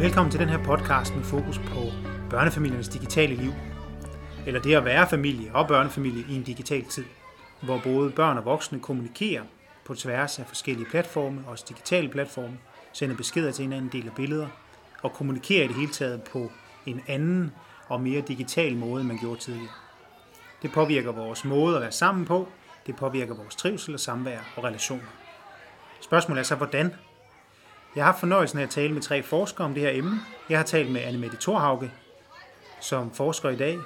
Velkommen til den her podcast med fokus på børnefamiliernes digitale liv. Eller det at være familie og børnefamilie i en digital tid, hvor både børn og voksne kommunikerer på tværs af forskellige platforme, også digitale platforme, sender beskeder til hinanden, deler billeder og kommunikerer i det hele taget på en anden og mere digital måde, end man gjorde tidligere. Det påvirker vores måde at være sammen på, det påvirker vores trivsel og samvær og relationer. Spørgsmålet er så, hvordan jeg har haft fornøjelsen af at tale med tre forskere om det her emne. Jeg har talt med Annemette Thorhauge, som forsker i dag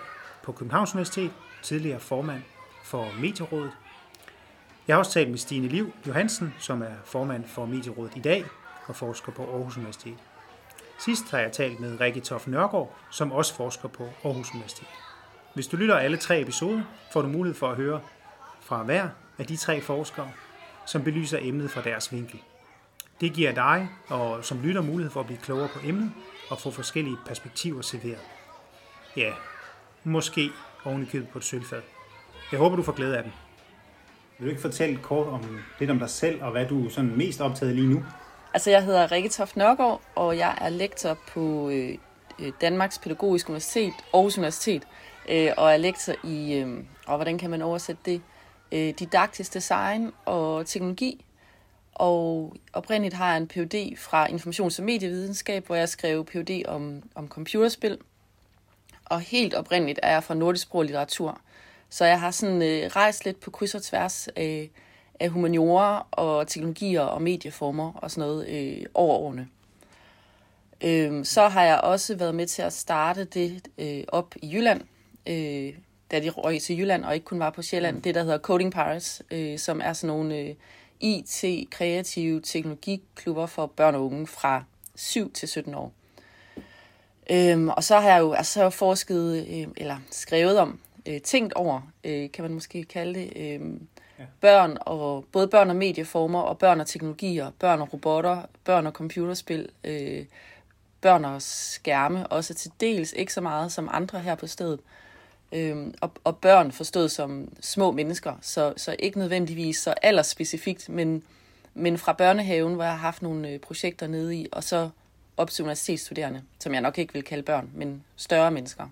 på Københavns Universitet, tidligere formand for Medierådet. Jeg har også talt med Stine Liv Johansen, som er formand for Medierådet i dag og forsker på Aarhus Universitet. Sidst har jeg talt med Rikke Toff Nørgaard, som også forsker på Aarhus Universitet. Hvis du lytter alle tre episoder, får du mulighed for at høre fra hver af de tre forskere, som belyser emnet fra deres vinkel. Det giver dig og som lytter mulighed for at blive klogere på emnet og få forskellige perspektiver serveret. Ja, måske oven i købet på et sølvfad. Jeg håber, du får glæde af dem. Vil du ikke fortælle kort om lidt om dig selv og hvad du er sådan mest optaget lige nu? Altså, jeg hedder Rikke Toft Nørgaard, og jeg er lektor på øh, øh, Danmarks Pædagogiske Universitet, Aarhus Universitet, øh, og er lektor i, øh, og hvordan kan man oversætte det, øh, didaktisk design og teknologi. Og oprindeligt har jeg en Ph.D. fra Informations- og Medievidenskab, hvor jeg skrev Ph.D. om, om computerspil. Og helt oprindeligt er jeg fra nordisk sprog og litteratur. Så jeg har sådan øh, rejst lidt på kryds og tværs af, af humaniorer og teknologier og medieformer og sådan noget øh, over årene. Øh, så har jeg også været med til at starte det øh, op i Jylland, øh, da de røg til Jylland og ikke kun var på Sjælland. Det, der hedder Coding Paris, øh, som er sådan nogle øh, IT-kreative teknologiklubber for børn og unge fra 7 til 17 år. Øhm, og så har jeg jo altså forsket, øh, eller skrevet om, øh, tænkt over, øh, kan man måske kalde det, øh, ja. børn og både børn og medieformer, og børn og teknologier, børn og robotter, børn og computerspil, øh, børn og skærme, også til dels ikke så meget som andre her på stedet. Øhm, og, og børn forstået som små mennesker, så, så ikke nødvendigvis så aldersspecifikt, men, men fra børnehaven, hvor jeg har haft nogle øh, projekter nede i, og så op til universitetsstuderende, som jeg nok ikke vil kalde børn, men større mennesker.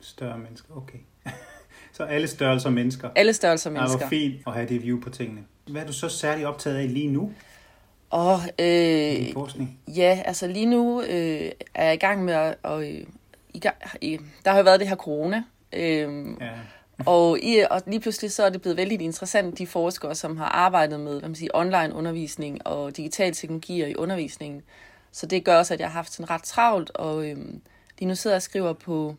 Større mennesker, okay. så alle størrelser mennesker. Alle størrelser mennesker. Det var fint at have det view på tingene. Hvad er du så særligt optaget af lige nu? Og, øh, forskning? Ja, altså lige nu øh, er jeg i gang med at... Og, øh, i i, der har jo været det her corona, Øhm, ja. og, i, og lige pludselig så er det blevet vældig interessant, de forskere, som har arbejdet med hvad man siger, online undervisning og digitale teknologier i undervisningen. Så det gør også, at jeg har haft sådan ret travlt, og øhm, lige nu sidder jeg og skriver på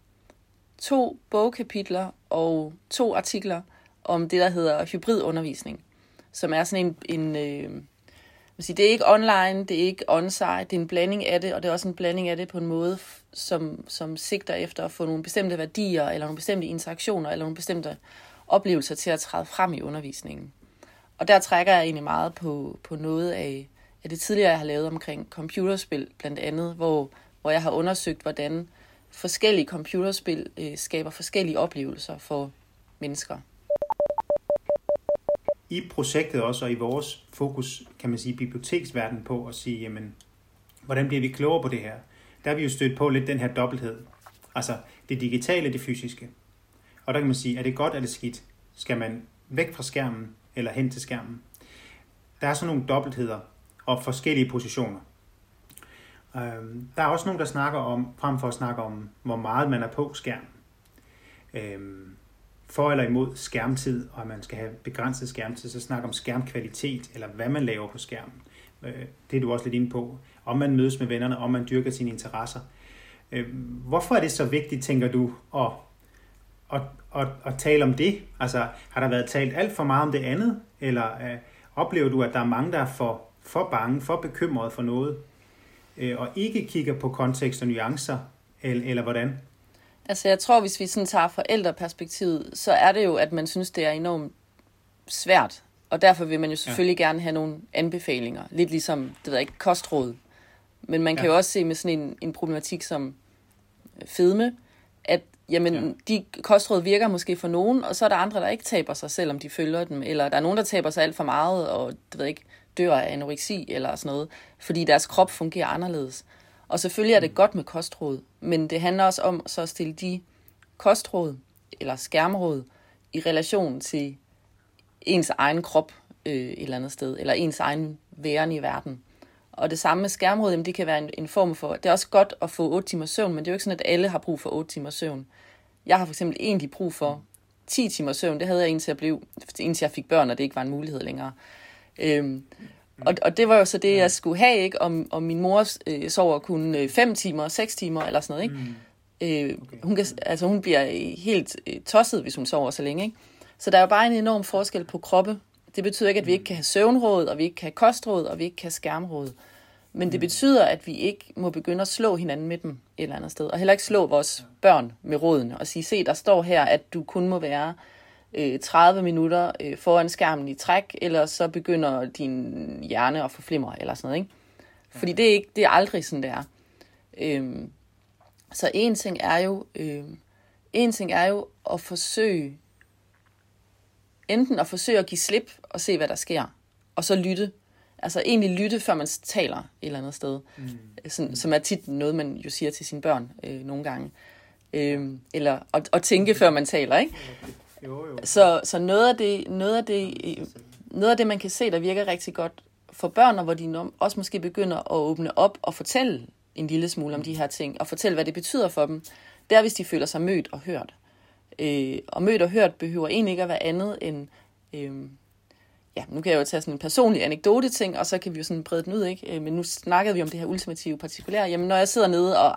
to bogkapitler og to artikler om det, der hedder hybridundervisning, som er sådan en, en øh, sige, det er ikke online, det er ikke onsite, det er en blanding af det, og det er også en blanding af det på en måde, som, som sigter efter at få nogle bestemte værdier, eller nogle bestemte interaktioner, eller nogle bestemte oplevelser til at træde frem i undervisningen. Og der trækker jeg egentlig meget på, på noget af, af det tidligere, jeg har lavet omkring computerspil, blandt andet, hvor, hvor jeg har undersøgt, hvordan forskellige computerspil øh, skaber forskellige oplevelser for mennesker i projektet også, og i vores fokus, kan man sige, biblioteksverden på at sige, jamen, hvordan bliver vi klogere på det her? Der har vi jo stødt på lidt den her dobbelthed. Altså det digitale, det fysiske. Og der kan man sige, er det godt eller skidt? Skal man væk fra skærmen eller hen til skærmen? Der er sådan nogle dobbeltheder og forskellige positioner. Øhm, der er også nogen, der snakker om, frem for at snakke om, hvor meget man er på skærmen. Øhm, for eller imod skærmtid, og at man skal have begrænset skærmtid, så snak om skærmkvalitet, eller hvad man laver på skærmen. Øh, det er du også lidt inde på. Om man mødes med vennerne, om man dyrker sine interesser. Øh, hvorfor er det så vigtigt, tænker du, at, at, at, at tale om det? Altså, har der været talt alt for meget om det andet? Eller øh, oplever du, at der er mange, der er for, for bange, for bekymrede for noget, øh, og ikke kigger på kontekst og nuancer, eller, eller hvordan? Altså jeg tror, hvis vi sådan tager forældreperspektivet, så er det jo, at man synes, det er enormt svært. Og derfor vil man jo selvfølgelig ja. gerne have nogle anbefalinger. Lidt ligesom, det ved jeg ikke, kostråd. Men man kan ja. jo også se med sådan en, en problematik som fedme, at jamen, ja. de kostråd virker måske for nogen, og så er der andre, der ikke taber sig, selvom de følger dem. Eller der er nogen, der taber sig alt for meget, og det ved jeg ikke, dør af anoreksi eller sådan noget, fordi deres krop fungerer anderledes. Og selvfølgelig er det godt med kostråd, men det handler også om så at stille de kostråd eller skærmråd i relation til ens egen krop øh, et eller andet sted, eller ens egen væren i verden. Og det samme med skærmråd, jamen det kan være en, en form for, det er også godt at få 8 timer søvn, men det er jo ikke sådan, at alle har brug for 8 timer søvn. Jeg har for eksempel egentlig brug for 10 timer søvn, det havde jeg indtil jeg, blev, indtil jeg fik børn, og det ikke var en mulighed længere. Øhm, og, og det var jo så det, jeg skulle have, ikke? Om, om min mor øh, sover kun 5 øh, timer, 6 timer eller sådan noget, ikke? Mm. Øh, hun, kan, altså, hun bliver helt øh, tosset, hvis hun sover så længe, ikke? Så der er jo bare en enorm forskel på kroppe. Det betyder ikke, at vi ikke kan have søvnråd, og vi ikke kan have kostråd, og vi ikke kan have skærmråd. Men det mm. betyder, at vi ikke må begynde at slå hinanden med dem et eller andet sted. Og heller ikke slå vores børn med rådene og sige, se, der står her, at du kun må være øh, 30 minutter øh, foran skærmen i træk, eller så begynder din hjerne at få flimmer eller sådan noget. Ikke? Fordi det er, ikke, det er aldrig sådan, det er. Øhm, så en ting er jo, øh, en ting er jo at forsøge, enten at forsøge at give slip og se, hvad der sker, og så lytte. Altså egentlig lytte, før man taler et eller andet sted. Mm. Sådan, som er tit noget, man jo siger til sine børn øh, nogle gange. Øh, eller at, at tænke, før man taler, ikke? Jo, jo. Så, så noget, af det, noget, af det, noget af det, man kan se, der virker rigtig godt for børn, og hvor de også måske begynder at åbne op og fortælle en lille smule om de her ting, og fortælle, hvad det betyder for dem, det er, hvis de føler sig mødt og hørt. Øh, og mødt og hørt behøver egentlig ikke at være andet end... Øh, ja, nu kan jeg jo tage sådan en personlig anekdote ting, og så kan vi jo sådan brede den ud, ikke? Øh, men nu snakkede vi om det her ultimative partikulære. Jamen, når jeg sidder nede og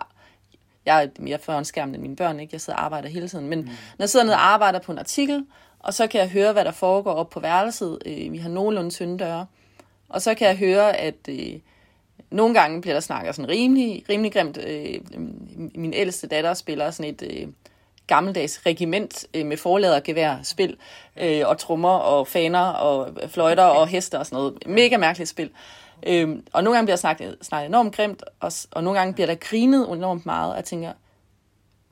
jeg er mere foran skærmen end mine børn, ikke? Jeg sidder og arbejder hele tiden. Men mm. når jeg sidder nede og arbejder på en artikel, og så kan jeg høre, hvad der foregår op på værelset. Øh, vi har nogenlunde tynde døre. Og så kan jeg høre, at øh, nogle gange bliver der snakket sådan rimelig, rimelig grimt. Øh, min ældste datter spiller sådan et øh, gammeldags regiment øh, med forladergevær, spil, øh, og trommer og faner og fløjter og heste og sådan noget. Mega mærkeligt spil. Øhm, og nogle gange bliver der snakket, snakket enormt grimt, og, og nogle gange bliver der grinet enormt meget. Og jeg tænker,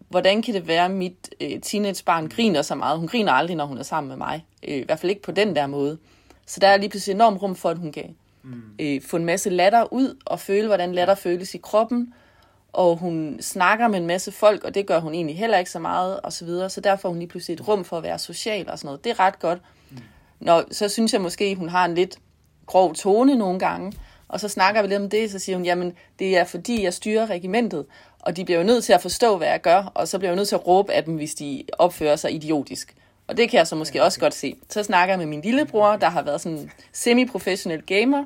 hvordan kan det være, at mit øh, teenagebarn griner så meget? Hun griner aldrig, når hun er sammen med mig. Øh, I hvert fald ikke på den der måde. Så der er lige pludselig enormt rum for, at hun kan mm. øh, få en masse latter ud, og føle, hvordan latter føles i kroppen. Og hun snakker med en masse folk, og det gør hun egentlig heller ikke så meget, og så videre. Så derfor har hun lige pludselig et rum for at være social og sådan noget. Det er ret godt. Mm. Nå, så synes jeg måske, hun har en lidt grov tone nogle gange, og så snakker vi lidt om det, så siger hun, jamen det er fordi, jeg styrer regimentet, og de bliver jo nødt til at forstå, hvad jeg gør, og så bliver jeg nødt til at råbe af dem, hvis de opfører sig idiotisk. Og det kan jeg så måske også godt se. Så snakker jeg med min lillebror, der har været sådan semi-professionel gamer,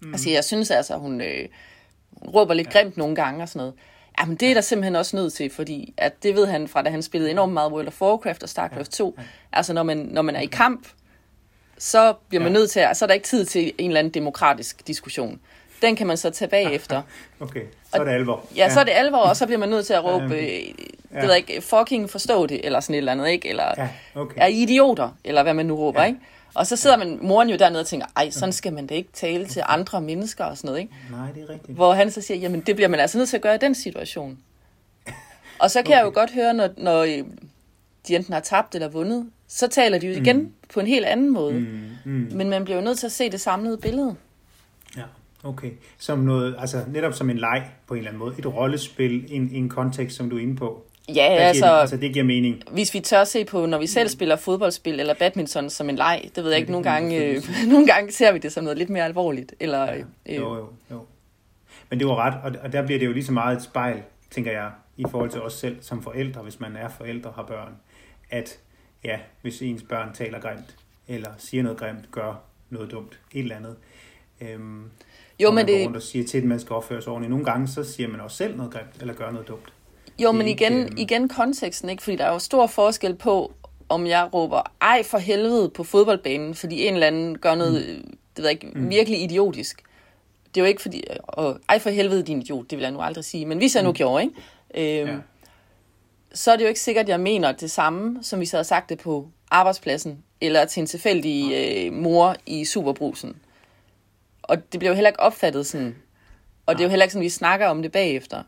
mm. og siger, jeg synes altså, hun, øh, hun råber lidt grimt nogle gange og sådan noget. Jamen, det er der simpelthen også nødt til, fordi at det ved han fra, da han spillede enormt meget World of Warcraft og StarCraft 2. Altså, når man, når man er i kamp, så bliver man ja. nødt til at, så er der ikke tid til en eller anden demokratisk diskussion. Den kan man så tage bagefter. Okay, så er det alvor. Ja, ja, så er det alvor, og så bliver man nødt til at råbe, ja, okay. ja. det ved ikke, fucking forstå det, eller sådan et eller andet, ikke? Eller ja, okay. er idioter, eller hvad man nu råber, ja. ikke? Og så sidder man, moren jo dernede og tænker, ej, sådan skal man da ikke tale til andre mennesker og sådan noget, ikke? Nej, det er rigtigt. Hvor han så siger, jamen det bliver man altså nødt til at gøre i den situation. Og så kan okay. jeg jo godt høre, når, når de enten har tabt eller vundet, så taler de jo igen mm. på en helt anden måde. Mm. Mm. Men man bliver jo nødt til at se det samlede billede. Ja, okay. Som noget, altså netop som en leg på en eller anden måde. Et rollespil, en, en kontekst, som du er inde på. Ja, altså, det, altså det giver mening. Hvis vi tør se på, når vi selv spiller fodboldspil eller badminton som en leg, det ved jeg ikke, nogle gange, øh, nogle gange ser vi det som noget lidt mere alvorligt. Eller, ja. øh, jo, jo, jo. Men det var ret, og, og der bliver det jo lige så meget et spejl, tænker jeg, i forhold til os selv som forældre, hvis man er forældre og har børn, at ja, hvis ens børn taler grimt, eller siger noget grimt, gør noget dumt, et eller andet. Øhm, jo, men det... rundt og siger til, at man skal opføre sig ordentligt. Nogle gange, så siger man også selv noget grimt, eller gør noget dumt. Jo, men igen, øhm... igen konteksten, ikke? Fordi der er jo stor forskel på, om jeg råber, ej for helvede på fodboldbanen, fordi en eller anden gør noget, mm. det ved jeg ikke, mm. virkelig idiotisk. Det er jo ikke fordi, og, ej for helvede din idiot, det vil jeg nu aldrig sige, men hvis jeg nu mm. gjorde, ikke? Øhm, ja så er det jo ikke sikkert, at jeg mener det samme, som vi så havde sagt det på arbejdspladsen, eller til en tilfældig øh, mor i superbrusen. Og det bliver jo heller ikke opfattet sådan. Og det er jo heller ikke sådan, vi snakker om det bagefter.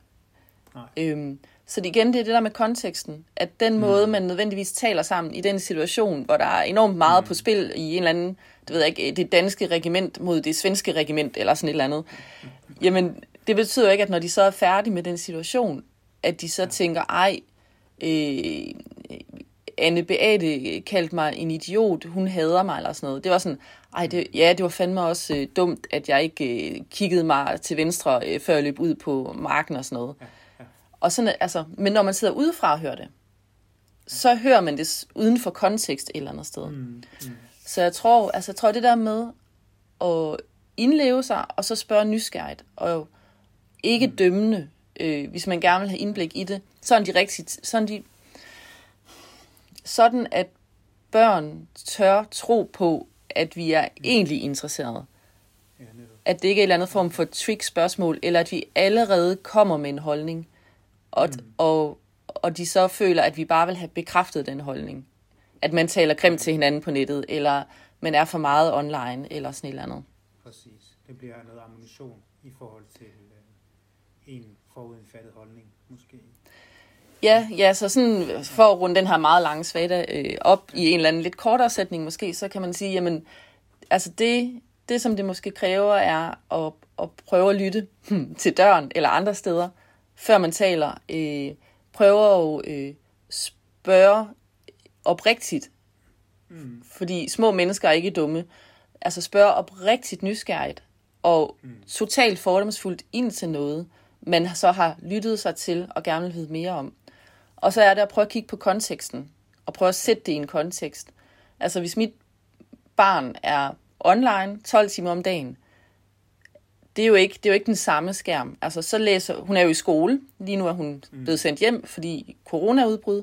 Nej. Øhm, så det igen, det er det der med konteksten. At den mm. måde, man nødvendigvis taler sammen i den situation, hvor der er enormt meget mm. på spil i en eller anden, det ved jeg ikke, det danske regiment mod det svenske regiment, eller sådan et eller andet. Jamen, det betyder jo ikke, at når de så er færdige med den situation, at de så tænker, ej, øh, Anne Beate kaldte mig en idiot, hun hader mig eller sådan noget. Det var sådan, ej, det, ja, det var fandme også øh, dumt, at jeg ikke øh, kiggede mig til venstre, øh, før jeg løb ud på marken og sådan noget. Ja, ja. Og sådan, altså, men når man sidder udefra og hører det, så hører man det uden for kontekst et eller andet sted. Mm, mm. Så jeg tror, altså, jeg tror det der med at indleve sig, og så spørge nysgerrigt, og ikke mm. dømmende, øh, hvis man gerne vil have indblik i det, sådan de rigtigt, sådan de, sådan at børn tør tro på, at vi er egentlig interesserede. At det ikke er en eller anden form for trick-spørgsmål, eller at vi allerede kommer med en holdning, og, mm. og, og de så føler, at vi bare vil have bekræftet den holdning. At man taler grimt til hinanden på nettet, eller man er for meget online, eller sådan et eller andet. Præcis. Det bliver noget ammunition i forhold til øh, en forudindfattet holdning, måske. Ja, ja, så sådan for at runde den her meget lange svada øh, op i en eller anden lidt kortere sætning måske, så kan man sige, jamen, altså det, det som det måske kræver, er at, at prøve at lytte til døren eller andre steder, før man taler. Øh, prøve at øh, spørge oprigtigt, mm. fordi små mennesker er ikke dumme. Altså spørge oprigtigt nysgerrigt og mm. totalt fordomsfuldt ind til noget, man så har lyttet sig til og gerne vil vide mere om. Og så er det at prøve at kigge på konteksten, og prøve at sætte det i en kontekst. Altså hvis mit barn er online 12 timer om dagen, det er jo ikke, det er jo ikke den samme skærm. Altså så læser, hun er jo i skole, lige nu er hun mm. blevet sendt hjem, fordi corona udbrud.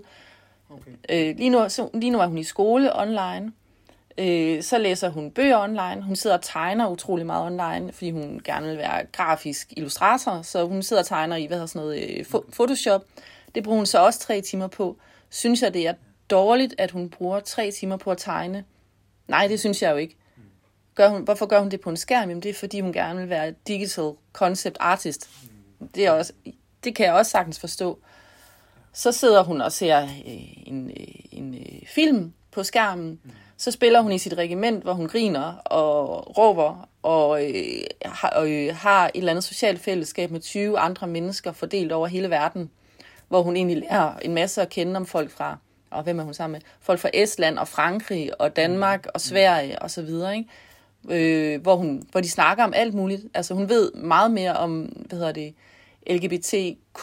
Okay. Øh, lige, nu, så, lige nu er hun i skole online. Øh, så læser hun bøger online. Hun sidder og tegner utrolig meget online, fordi hun gerne vil være grafisk illustrator. Så hun sidder og tegner i, hvad hedder sådan noget, øh, Photoshop. Det bruger hun så også tre timer på. Synes jeg, det er dårligt, at hun bruger tre timer på at tegne? Nej, det synes jeg jo ikke. Gør hun, hvorfor gør hun det på en skærm? Jamen, det er, fordi hun gerne vil være digital concept artist. Det, er også, det kan jeg også sagtens forstå. Så sidder hun og ser øh, en, øh, en øh, film på skærmen. Så spiller hun i sit regiment, hvor hun griner og råber og, øh, har, og øh, har et eller andet socialt fællesskab med 20 andre mennesker fordelt over hele verden hvor hun egentlig lærer en masse at kende om folk fra, og hvem er hun sammen med? Folk fra Estland og Frankrig og Danmark og Sverige og så videre, ikke? Øh, hvor, hun, hvor de snakker om alt muligt. Altså hun ved meget mere om, hvad hedder det, LGBTQ+,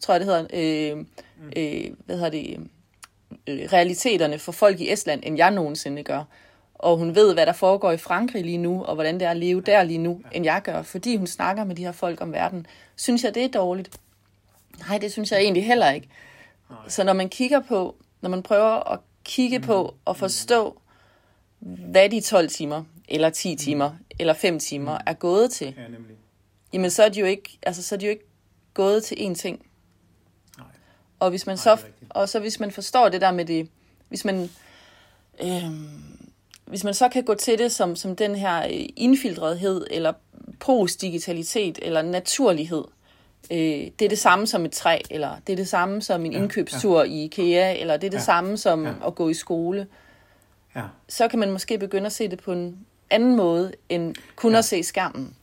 tror jeg det hedder, øh, øh, hvad hedder det, realiteterne for folk i Estland, end jeg nogensinde gør. Og hun ved, hvad der foregår i Frankrig lige nu, og hvordan det er at leve der lige nu, end jeg gør, fordi hun snakker med de her folk om verden. Synes jeg, det er dårligt? Nej, det synes jeg egentlig heller ikke. Så når man kigger på, når man prøver at kigge mm. på og forstå, hvad de 12 timer, eller 10 mm. timer, eller 5 timer er gået til, ja, nemlig. jamen så er de jo ikke, altså, så er de jo ikke gået til én ting. Og hvis man Nej, så, og så hvis man forstår det der med det, hvis man, øh, hvis man så kan gå til det som, som den her øh, indfiltrethed, eller postdigitalitet, eller naturlighed, øh, det er det samme som et træ, eller det er det samme som en ja, indkøbstur ja. i IKEA, eller det er det ja, samme som ja. at gå i skole, ja. så kan man måske begynde at se det på en anden måde, end kun ja. at se skærmen.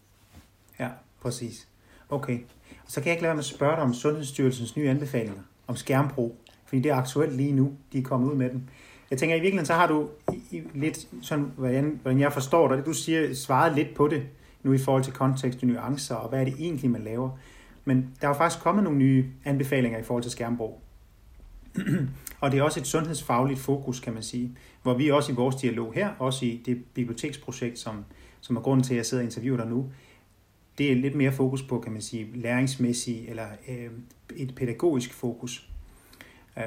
Ja, præcis. Okay. Så kan jeg ikke lade være med at spørge dig om Sundhedsstyrelsens nye anbefalinger om skærmbrug, fordi det er aktuelt lige nu, de er kommet ud med den. Jeg tænker, i virkeligheden så har du i, lidt, sådan, hvordan, hvordan jeg forstår dig, det du siger, svaret lidt på det, nu i forhold til kontekst og nuancer, og hvad er det egentlig, man laver. Men der er jo faktisk kommet nogle nye anbefalinger i forhold til skærmbrug. og det er også et sundhedsfagligt fokus, kan man sige, hvor vi også i vores dialog her, også i det biblioteksprojekt, som, som er grunden til, at jeg sidder og interviewer dig nu, det er lidt mere fokus på, kan man sige, læringsmæssig eller øh, et pædagogisk fokus. Øh,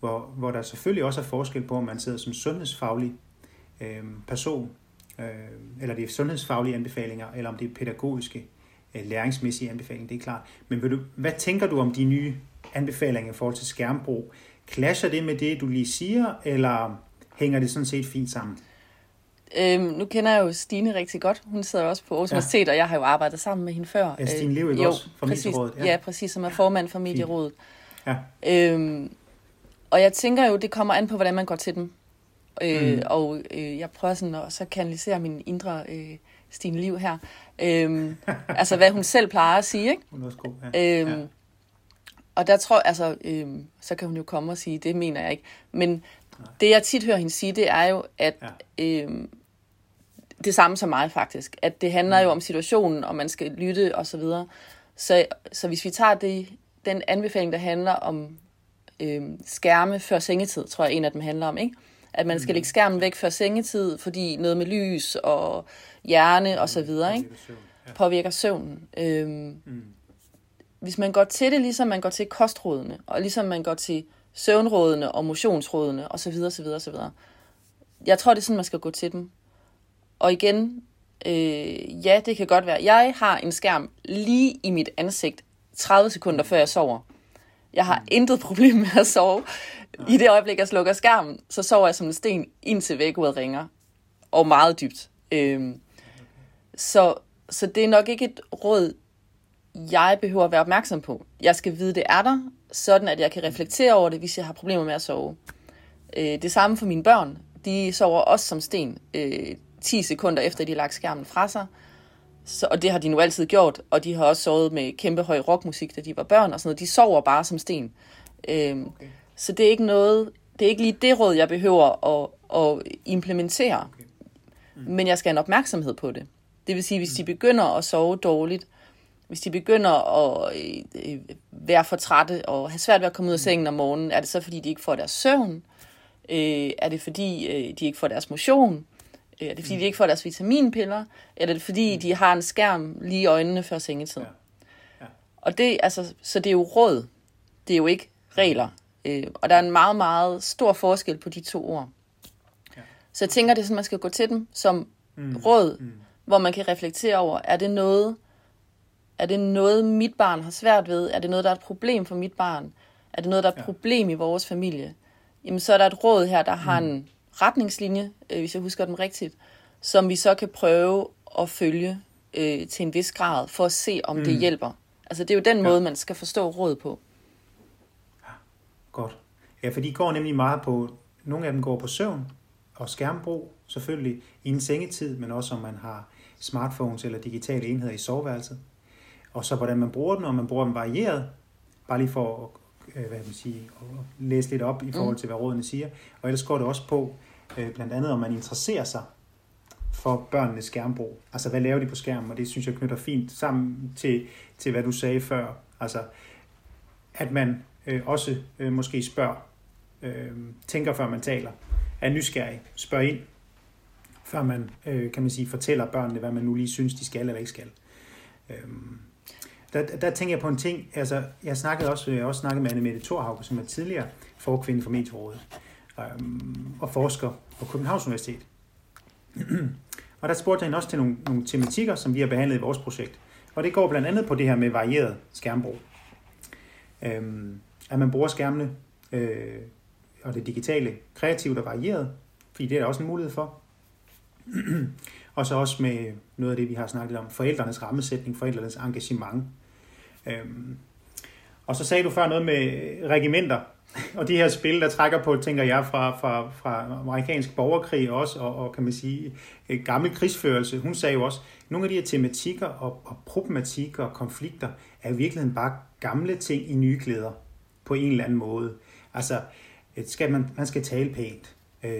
hvor, hvor der selvfølgelig også er forskel på, om man sidder som sundhedsfaglig øh, person, øh, eller det er sundhedsfaglige anbefalinger, eller om det er pædagogiske Øh, læringsmæssige anbefalinger, det er klart. Men vil du, hvad tænker du om de nye anbefalinger i forhold til skærmbrug? Clasher det med det, du lige siger, eller hænger det sådan set fint sammen? Øhm, nu kender jeg jo Stine rigtig godt. Hun sidder også på Aarhus ja. Universitet, og jeg har jo arbejdet sammen med hende før. Ja, Stine Lev, ikke jo, også? Fra præcis, ja. ja, præcis, som er formand for Medierådet. Ja. Øhm, og jeg tænker jo, det kommer an på, hvordan man går til dem. Øh, mm. Og øh, jeg prøver sådan at så kanalisere min indre øh, Stine Liv her. Øh, altså, hvad hun selv plejer at sige, ikke? Hun er også god, ja. Øhm, ja. Og der tror altså, øhm, så kan hun jo komme og sige, det mener jeg ikke. Men Nej. det, jeg tit hører hende sige, det er jo, at ja. øhm, det samme som mig faktisk. At det handler mm. jo om situationen, og man skal lytte og så videre. Så, så hvis vi tager det, den anbefaling, der handler om øhm, skærme før sengetid, tror jeg en af dem handler om, ikke? At man skal mm. lægge skærmen væk før sengetid, fordi noget med lys og hjerne og så videre, ikke? Påvirker søvnen. Øhm, mm hvis man går til det, ligesom man går til kostrådene, og ligesom man går til søvnrådene og motionsrådene osv. osv., osv. Jeg tror, det er sådan, man skal gå til dem. Og igen, øh, ja, det kan godt være. Jeg har en skærm lige i mit ansigt 30 sekunder før jeg sover. Jeg har intet problem med at sove. I det øjeblik, jeg slukker skærmen, så sover jeg som en sten, indtil vækkeuret ringer. Og meget dybt. Øh, så, så det er nok ikke et råd, jeg behøver at være opmærksom på. Jeg skal vide, det er der, sådan at jeg kan reflektere over det, hvis jeg har problemer med at sove. Øh, det samme for mine børn. De sover også som sten øh, 10 sekunder efter, de har lagt skærmen fra sig. Så, og det har de nu altid gjort, og de har også sovet med kæmpe høj rockmusik, da de var børn og sådan noget. De sover bare som sten. Øh, okay. Så det er ikke noget, det er ikke lige det råd, jeg behøver at, at implementere. Okay. Mm. Men jeg skal have en opmærksomhed på det. Det vil sige, hvis de begynder at sove dårligt, hvis de begynder at øh, øh, være for trætte og have svært ved at komme ud af sengen om morgenen, er det så fordi, de ikke får deres søvn? Øh, er det fordi, øh, de ikke får deres motion? Er det fordi, de ikke får deres vitaminpiller? Eller er det fordi, de har en skærm lige i øjnene før sengetid? Ja. Ja. Og det, altså, så det er jo råd. Det er jo ikke regler. Øh, og der er en meget, meget stor forskel på de to ord. Ja. Så jeg tænker, det er sådan, man skal gå til dem som mm. råd, mm. hvor man kan reflektere over, er det noget, er det noget, mit barn har svært ved? Er det noget, der er et problem for mit barn? Er det noget, der er et ja. problem i vores familie? Jamen, så er der et råd her, der har mm. en retningslinje, øh, hvis jeg husker dem rigtigt, som vi så kan prøve at følge øh, til en vis grad, for at se, om mm. det hjælper. Altså, det er jo den ja. måde, man skal forstå råd på. Ja, godt. Ja, for de går nemlig meget på, nogle af dem går på søvn og skærmbrug, selvfølgelig, inden sengetid, men også om man har smartphones eller digitale enheder i soveværelset og så hvordan man bruger den, og man bruger den varieret, bare lige for at, øh, hvad man sige, at læse lidt op i forhold mm. til, hvad rådene siger. Og ellers går det også på, øh, blandt andet, om man interesserer sig for børnenes skærmbrug. Altså, hvad laver de på skærmen? Og det synes jeg knytter fint sammen til, til hvad du sagde før. Altså, at man øh, også øh, måske spørger, øh, tænker før man taler, er nysgerrig, spørger ind, før man, øh, kan man sige, fortæller børnene, hvad man nu lige synes, de skal eller ikke skal. Øh, der, der tænker jeg på en ting, altså jeg snakkede også, jeg også snakket med Anne Mette Thorhauke, som er tidligere forkvinde for Medierådet, øhm, og forsker på Københavns Universitet. og der spurgte jeg hende også til nogle, nogle tematikker, som vi har behandlet i vores projekt. Og det går blandt andet på det her med varieret skærmbrug. Øhm, at man bruger skærmene øh, og det digitale kreativt og varieret, fordi det er der også en mulighed for. og så også med noget af det, vi har snakket om, forældrenes rammesætning, forældrenes engagement. Øhm, og så sagde du før noget med regimenter, og de her spil, der trækker på, tænker jeg, fra, fra, fra amerikansk borgerkrig også, og, og kan man sige, øh, gammel krigsførelse. Hun sagde jo også, at nogle af de her tematikker og, og problematikker og konflikter er i virkeligheden bare gamle ting i nye klæder, på en eller anden måde. Altså, øh, skal man, man skal tale pænt, øh,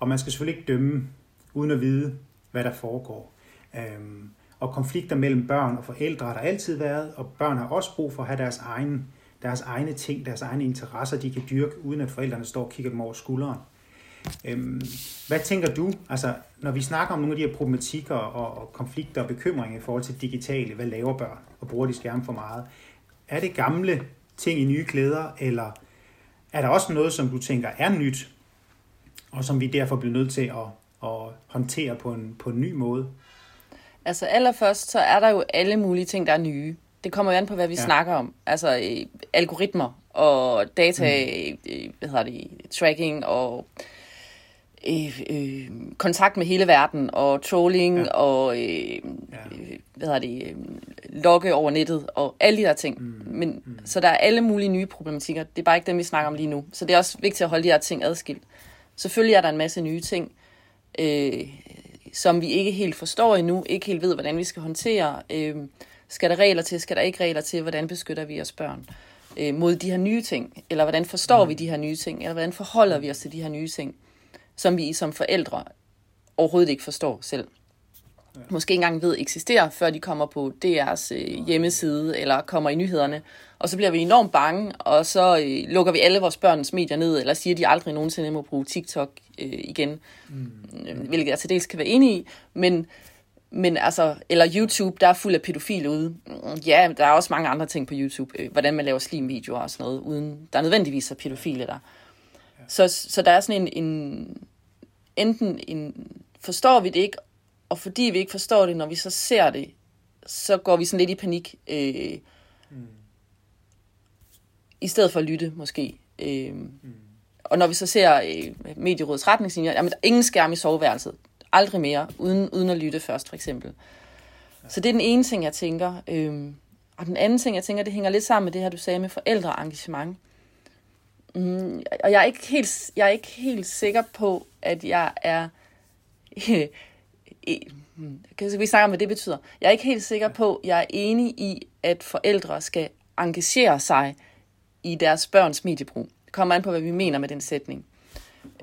og man skal selvfølgelig ikke dømme, uden at vide, hvad der foregår. Øh, og konflikter mellem børn og forældre har der altid været, og børn har også brug for at have deres, egen, deres egne ting, deres egne interesser, de kan dyrke, uden at forældrene står og kigger dem over skulderen. Øhm, hvad tænker du, altså når vi snakker om nogle af de her problematikker og, og konflikter og bekymringer i forhold til digitale, hvad laver børn, og bruger de skærme for meget? Er det gamle ting i nye klæder, eller er der også noget, som du tænker er nyt, og som vi derfor bliver nødt til at, at håndtere på en, på en ny måde? Altså allerførst, så er der jo alle mulige ting, der er nye. Det kommer jo an på, hvad vi ja. snakker om. Altså øh, algoritmer og data, mm. øh, hvad hedder det, tracking og øh, øh, kontakt med hele verden og trolling ja. og øh, ja. hvad hedder det, øh, logge over nettet og alle de der ting. Mm. Men, mm. Så der er alle mulige nye problematikker. Det er bare ikke dem, vi snakker om lige nu. Så det er også vigtigt at holde de her ting adskilt. Selvfølgelig er der en masse nye ting, øh, som vi ikke helt forstår endnu, ikke helt ved, hvordan vi skal håndtere. Øh, skal der regler til, skal der ikke regler til, hvordan beskytter vi os børn øh, mod de her nye ting? Eller hvordan forstår mm. vi de her nye ting? Eller hvordan forholder vi os til de her nye ting, som vi som forældre overhovedet ikke forstår selv? Ja. Måske ikke engang ved eksisterer, før de kommer på DR's øh, hjemmeside eller kommer i nyhederne. Og så bliver vi enormt bange, og så øh, lukker vi alle vores børns medier ned, eller siger, at de aldrig nogensinde må bruge TikTok øh, igen. Mm. Hvilket jeg til dels kan være enig i. Men men altså, eller YouTube, der er fuld af pædofile ude. Ja, der er også mange andre ting på YouTube. Øh, hvordan man laver slimvideoer og sådan noget, uden der er nødvendigvis er pædofile der. Ja. Så, så der er sådan en, en, enten en, forstår vi det ikke, og fordi vi ikke forstår det, når vi så ser det, så går vi sådan lidt i panik. Øh, mm. I stedet for at lytte, måske. Øh, mm. Og når vi så ser øh, medierådets retningslinjer, jamen der er ingen skærm i soveværelset aldrig mere, uden, uden at lytte først, for eksempel. Så det er den ene ting, jeg tænker. Øhm, og den anden ting, jeg tænker, det hænger lidt sammen med det her, du sagde med forældreengagement. Mm, og jeg er, ikke helt, jeg er ikke helt sikker på, at jeg er... kan vi snakke om, hvad det betyder? Jeg er ikke helt sikker på, at jeg er enig i, at forældre skal engagere sig i deres børns mediebrug. Det kommer an på, hvad vi mener med den sætning.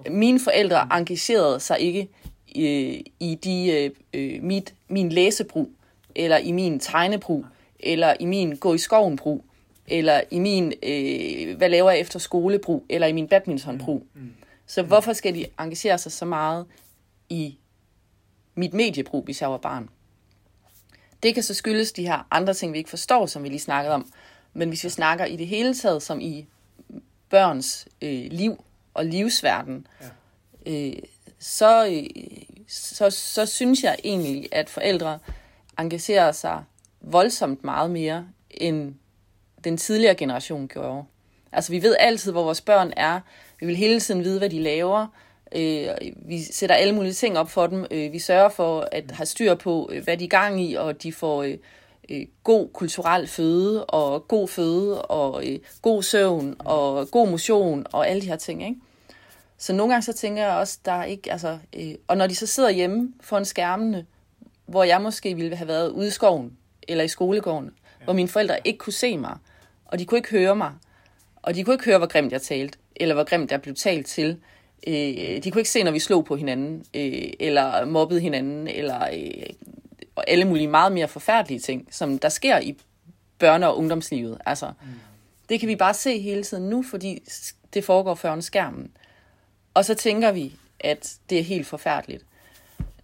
Mine forældre engagerede sig ikke øh, i de, øh, øh, mit, min læsebrug, eller i min tegnebrug, eller i min gå i skoven brug, eller i min øh, hvad laver jeg efter skolebrug, eller i min badmintonbrug. Mm. Mm. Så hvorfor skal de engagere sig så meget i mit mediebrug, hvis jeg var barn? Det kan så skyldes de her andre ting, vi ikke forstår, som vi lige snakkede om. Men hvis vi snakker i det hele taget, som i børns øh, liv og livsverden, ja. øh, så, øh, så, så synes jeg egentlig, at forældre engagerer sig voldsomt meget mere, end den tidligere generation gjorde. Altså, vi ved altid, hvor vores børn er. Vi vil hele tiden vide, hvad de laver. Øh, vi sætter alle mulige ting op for dem. Øh, vi sørger for at have styr på, øh, hvad de er gang i, og de får øh, god kulturel føde, og god føde, og god søvn, og god motion, og alle de her ting, ikke? Så nogle gange så tænker jeg også, der er ikke, altså, øh, og når de så sidder hjemme foran skærmene, hvor jeg måske ville have været ude i skoven, eller i skolegården, ja. hvor mine forældre ikke kunne se mig, og de kunne ikke høre mig, og de kunne ikke høre, hvor grimt jeg talte, eller hvor grimt jeg blev talt til. Øh, de kunne ikke se, når vi slog på hinanden, øh, eller mobbede hinanden, eller øh, og alle mulige meget mere forfærdelige ting, som der sker i børne- og ungdomslivet. Altså, mm. Det kan vi bare se hele tiden nu, fordi det foregår foran skærmen. Og så tænker vi, at det er helt forfærdeligt.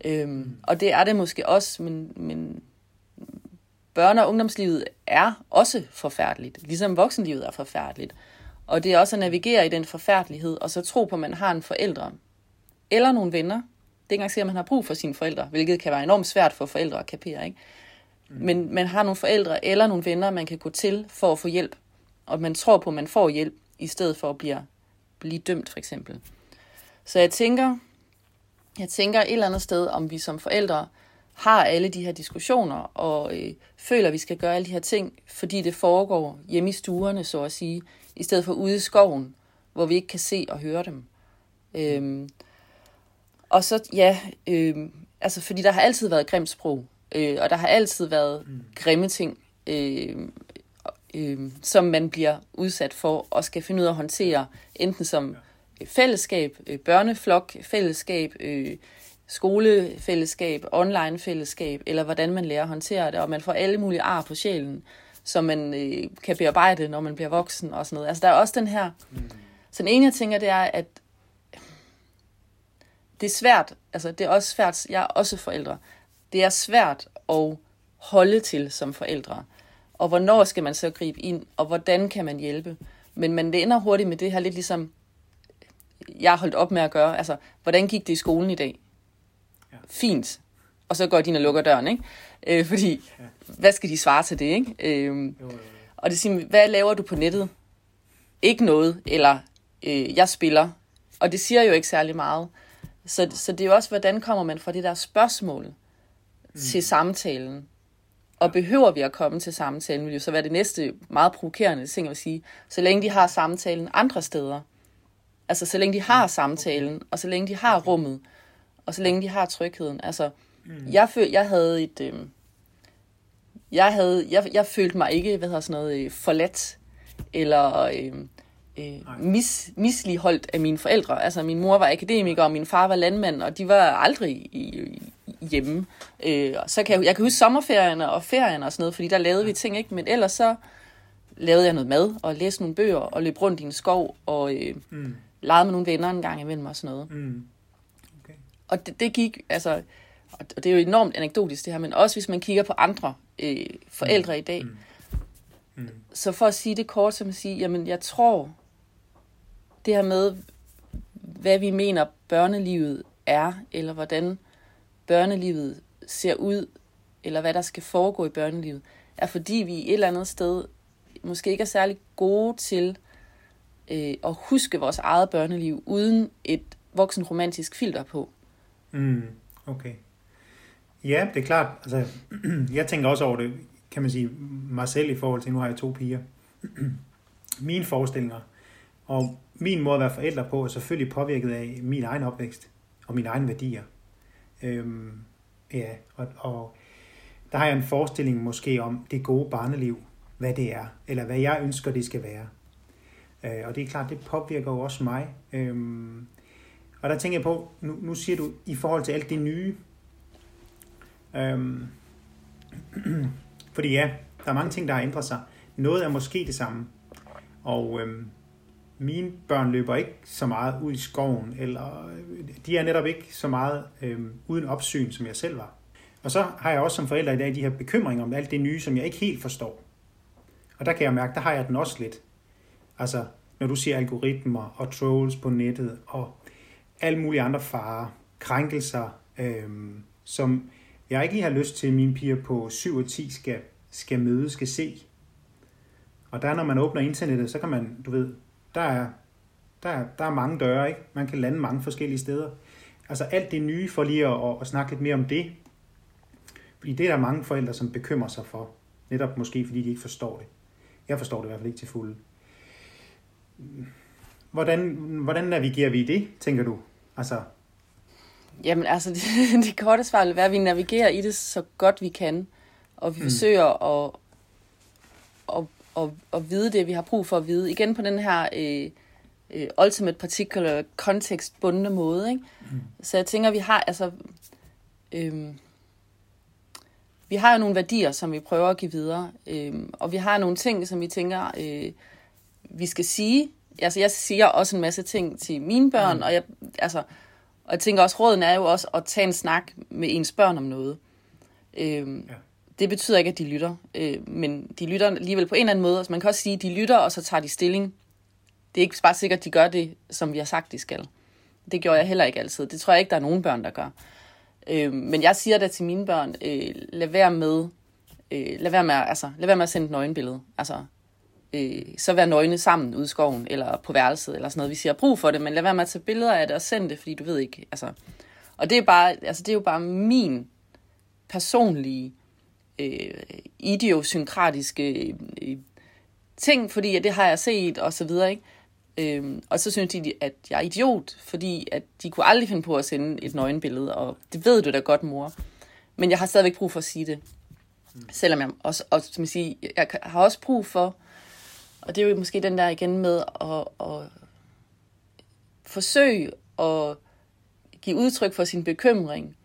Øhm, mm. Og det er det måske også, men, men børne- og ungdomslivet er også forfærdeligt, ligesom voksenlivet er forfærdeligt. Og det er også at navigere i den forfærdelighed, og så tro på, at man har en forældre eller nogle venner. Det er ikke engang sikkert, at man har brug for sine forældre, hvilket kan være enormt svært for forældre at kapere. Ikke? Mm. Men man har nogle forældre eller nogle venner, man kan gå til for at få hjælp. Og man tror på, at man får hjælp, i stedet for at blive, blive dømt, for eksempel. Så jeg tænker, jeg tænker et eller andet sted, om vi som forældre har alle de her diskussioner, og øh, føler, at vi skal gøre alle de her ting, fordi det foregår hjemme i stuerne, så at sige, i stedet for ude i skoven, hvor vi ikke kan se og høre dem. Øhm, og så, ja, øh, altså fordi der har altid været grimt sprog, øh, og der har altid været mm. grimme ting, øh, øh, som man bliver udsat for og skal finde ud af at håndtere, enten som fællesskab, øh, børneflok, fællesskab, øh, skolefællesskab, online fællesskab, eller hvordan man lærer at håndtere det, og man får alle mulige ar på sjælen, som man øh, kan bearbejde, når man bliver voksen og sådan noget. Altså der er også den her... Mm. Så den ene, jeg tænker, det er, at det er svært, altså det er også svært, jeg er også forældre, det er svært at holde til som forældre. Og hvornår skal man så gribe ind, og hvordan kan man hjælpe? Men man ender hurtigt med det her lidt ligesom, jeg har holdt op med at gøre. Altså, hvordan gik det i skolen i dag? Ja. Fint. Og så går de ind og lukker døren, ikke? Øh, fordi, ja. hvad skal de svare til det, ikke? Øh, jo, jo, jo. Og det siger, hvad laver du på nettet? Ikke noget, eller øh, jeg spiller. Og det siger jo ikke særlig meget. Så, så det er jo også, hvordan kommer man fra det der spørgsmål mm. til samtalen? Og behøver vi at komme til samtalen, vil jo så være det næste meget provokerende ting at sige. Så længe de har samtalen andre steder, Altså så længe de har samtalen, og så længe de har rummet, og så længe de har trygheden. Altså, mm. jeg, føl, jeg havde et... Øh, jeg, havde, jeg, jeg følte mig ikke, hvad hedder sådan noget, øh, forladt, eller øh, øh, mis, misligeholdt af mine forældre. Altså, min mor var akademiker, og min far var landmand, og de var aldrig i, i, hjemme. Øh, så kan jeg, jeg kan huske sommerferierne og ferierne og sådan noget, fordi der lavede vi ting, ikke? Men ellers så lavede jeg noget mad, og læste nogle bøger, og løb rundt i en skov, og øh, mm. Legede med nogle venner en gang imellem og sådan noget. Mm. Okay. Og det, det gik, altså, og det er jo enormt anekdotisk det her, men også hvis man kigger på andre øh, forældre mm. i dag. Mm. Mm. Så for at sige det kort, som at sige, jamen jeg tror, det her med, hvad vi mener børnelivet er, eller hvordan børnelivet ser ud, eller hvad der skal foregå i børnelivet, er fordi vi et eller andet sted måske ikke er særlig gode til øh, at huske vores eget børneliv uden et voksen romantisk filter på. Mm, okay. Ja, det er klart. Altså, jeg tænker også over det, kan man sige, mig selv i forhold til, nu har jeg to piger. Mine forestillinger og min måde at være forældre på er selvfølgelig påvirket af min egen opvækst og mine egne værdier. Øhm, ja, og, og der har jeg en forestilling måske om det gode barneliv, hvad det er, eller hvad jeg ønsker, det skal være. Øh, og det er klart, det påvirker jo også mig. Øh, og der tænker jeg på, nu, nu siger du, i forhold til alt det nye, øh, fordi ja, der er mange ting, der har ændret sig. Noget er måske det samme. Og øh, mine børn løber ikke så meget ud i skoven, eller øh, de er netop ikke så meget øh, uden opsyn, som jeg selv var. Og så har jeg også som forælder i dag de her bekymringer om alt det nye, som jeg ikke helt forstår. Og der kan jeg mærke, der har jeg den også lidt. Altså, når du siger algoritmer og trolls på nettet og alle mulige andre farer, krænkelser, øh, som jeg ikke lige har lyst til, at mine piger på 7 og 10 skal, skal møde, skal se. Og der, når man åbner internettet, så kan man, du ved, der er, der, er, der er mange døre, ikke? Man kan lande mange forskellige steder. Altså alt det nye for lige at, at snakke lidt mere om det. Fordi det er der mange forældre, som bekymrer sig for. Netop måske, fordi de ikke forstår det. Jeg forstår det i hvert fald ikke til fulde. Hvordan, hvordan navigerer vi i det, tænker du? Altså... Jamen altså, det, det korte svar vil være, at vi navigerer i det så godt vi kan. Og vi mm. forsøger at, at, at, at vide det, vi har brug for at vide. Igen på den her øh, øh, ultimate particular context bundne måde. Ikke? Mm. Så jeg tænker, vi har altså... Øh, vi har jo nogle værdier, som vi prøver at give videre, øh, og vi har nogle ting, som vi tænker, øh, vi skal sige. Altså, jeg siger også en masse ting til mine børn, mm. og jeg, altså, og jeg tænker også, råden er jo også at tage en snak med ens børn om noget. Øh, ja. Det betyder ikke, at de lytter, øh, men de lytter alligevel på en eller anden måde. Altså, man kan også sige, at de lytter, og så tager de stilling. Det er ikke bare sikkert, at de gør det, som vi har sagt, de skal. Det gjorde jeg heller ikke altid. Det tror jeg ikke, der er nogen børn, der gør. Øh, men jeg siger da til mine børn, øh, lad være med, øh, lad være med, altså, lad være med at sende et nøgenbillede. Altså, øh, så vær nøgne sammen ude i skoven, eller på værelset, eller sådan noget. Vi siger brug for det, men lad være med at tage billeder af det og sende det, fordi du ved ikke, altså. Og det er, bare, altså, det er jo bare min personlige, øh, idiosynkratiske øh, ting, fordi det har jeg set, og så videre, ikke? Øhm, og så synes de, at jeg er idiot, fordi at de kunne aldrig finde på at sende et nøgenbillede, og det ved du da godt, mor. Men jeg har stadigvæk brug for at sige det. Mm. Selvom jeg også, og, som jeg, siger, jeg har også brug for, og det er jo måske den der igen med at, at forsøge at give udtryk for sin bekymring,